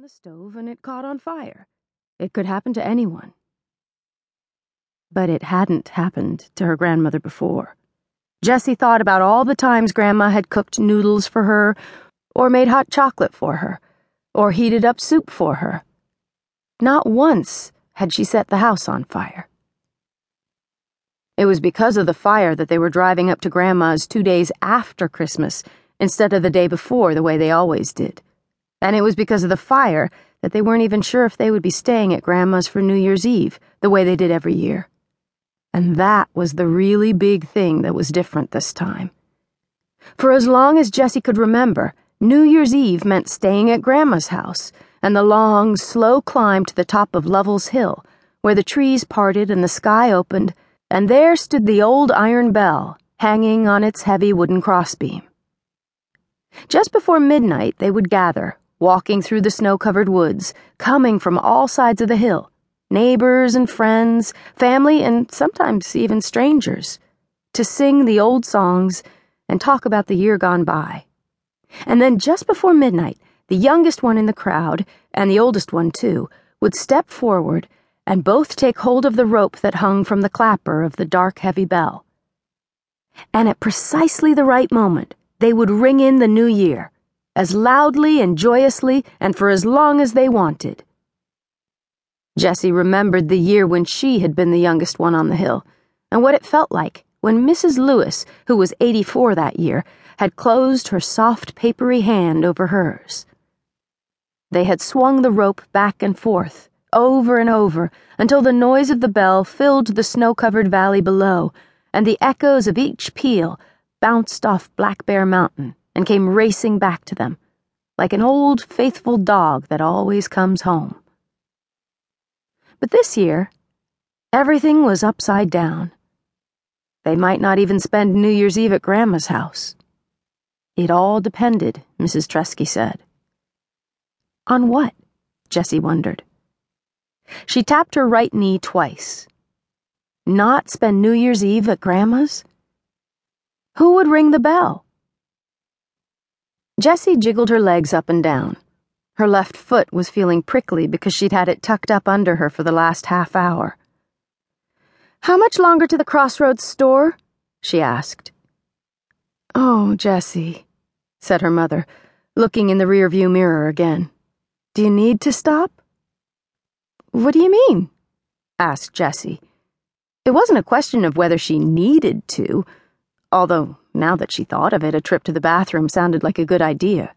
on the stove and it caught on fire. It could happen to anyone. But it hadn't happened to her grandmother before. Jessie thought about all the times Grandma had cooked noodles for her, or made hot chocolate for her, or heated up soup for her. Not once had she set the house on fire. It was because of the fire that they were driving up to Grandma's two days after Christmas instead of the day before, the way they always did. And it was because of the fire that they weren't even sure if they would be staying at Grandma's for New Year's Eve, the way they did every year. And that was the really big thing that was different this time. For as long as Jessie could remember, New Year's Eve meant staying at Grandma's house and the long, slow climb to the top of Lovell's Hill, where the trees parted and the sky opened, and there stood the old iron bell, hanging on its heavy wooden crossbeam. Just before midnight, they would gather, walking through the snow covered woods, coming from all sides of the hill neighbors and friends, family, and sometimes even strangers to sing the old songs and talk about the year gone by. And then just before midnight, the youngest one in the crowd, and the oldest one too, would step forward and both take hold of the rope that hung from the clapper of the dark, heavy bell. And at precisely the right moment, they would ring in the new year as loudly and joyously and for as long as they wanted. Jessie remembered the year when she had been the youngest one on the hill, and what it felt like when Mrs. Lewis, who was 84 that year, had closed her soft, papery hand over hers. They had swung the rope back and forth, over and over, until the noise of the bell filled the snow covered valley below, and the echoes of each peal bounced off Black Bear Mountain and came racing back to them, like an old faithful dog that always comes home. But this year, everything was upside down. They might not even spend New Year's Eve at Grandma's house. It all depended, Mrs. Treski said. On what? Jessie wondered. She tapped her right knee twice. Not spend New Year's Eve at Grandma's? Who would ring the bell? Jessie jiggled her legs up and down. Her left foot was feeling prickly because she'd had it tucked up under her for the last half hour. How much longer to the Crossroads store? she asked. Oh, Jessie, said her mother, looking in the rearview mirror again. Do you need to stop? What do you mean? asked Jessie. It wasn't a question of whether she needed to, although now that she thought of it, a trip to the bathroom sounded like a good idea.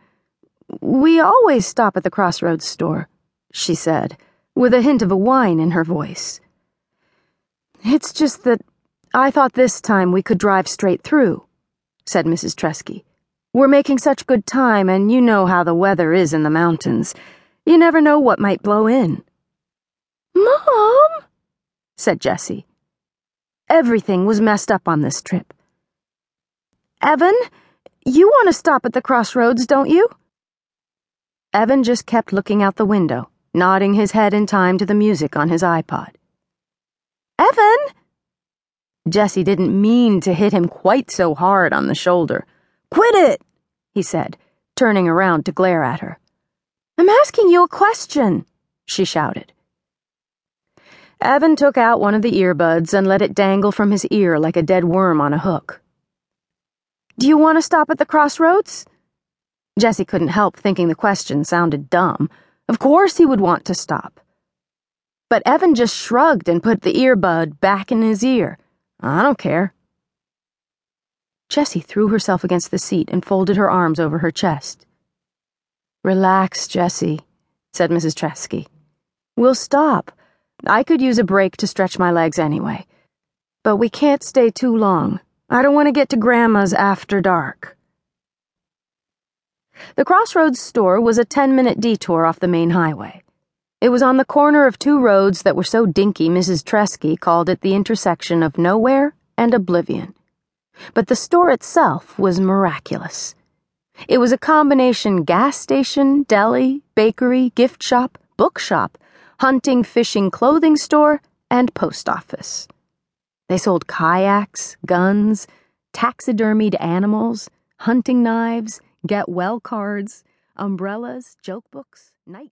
We always stop at the Crossroads store, she said, with a hint of a whine in her voice. It's just that I thought this time we could drive straight through, said Mrs. Treski. We're making such good time, and you know how the weather is in the mountains. You never know what might blow in. Mom, said Jessie. Everything was messed up on this trip. Evan, you want to stop at the crossroads, don't you? Evan just kept looking out the window, nodding his head in time to the music on his iPod. Evan! Jessie didn't mean to hit him quite so hard on the shoulder. Quit it, he said, turning around to glare at her. I'm asking you a question, she shouted. Evan took out one of the earbuds and let it dangle from his ear like a dead worm on a hook. Do you want to stop at the crossroads? Jessie couldn't help thinking the question sounded dumb. Of course he would want to stop. But Evan just shrugged and put the earbud back in his ear. I don't care. Jessie threw herself against the seat and folded her arms over her chest. Relax, Jessie, said Mrs. Treski. We'll stop. I could use a break to stretch my legs anyway. But we can't stay too long. I don't want to get to Grandma's after dark. The Crossroads store was a 10 minute detour off the main highway. It was on the corner of two roads that were so dinky Mrs. Treski called it the intersection of nowhere and oblivion. But the store itself was miraculous. It was a combination gas station, deli, bakery, gift shop, bookshop, hunting, fishing, clothing store, and post office. They sold kayaks, guns, taxidermied animals, hunting knives, get well cards, umbrellas, joke books, night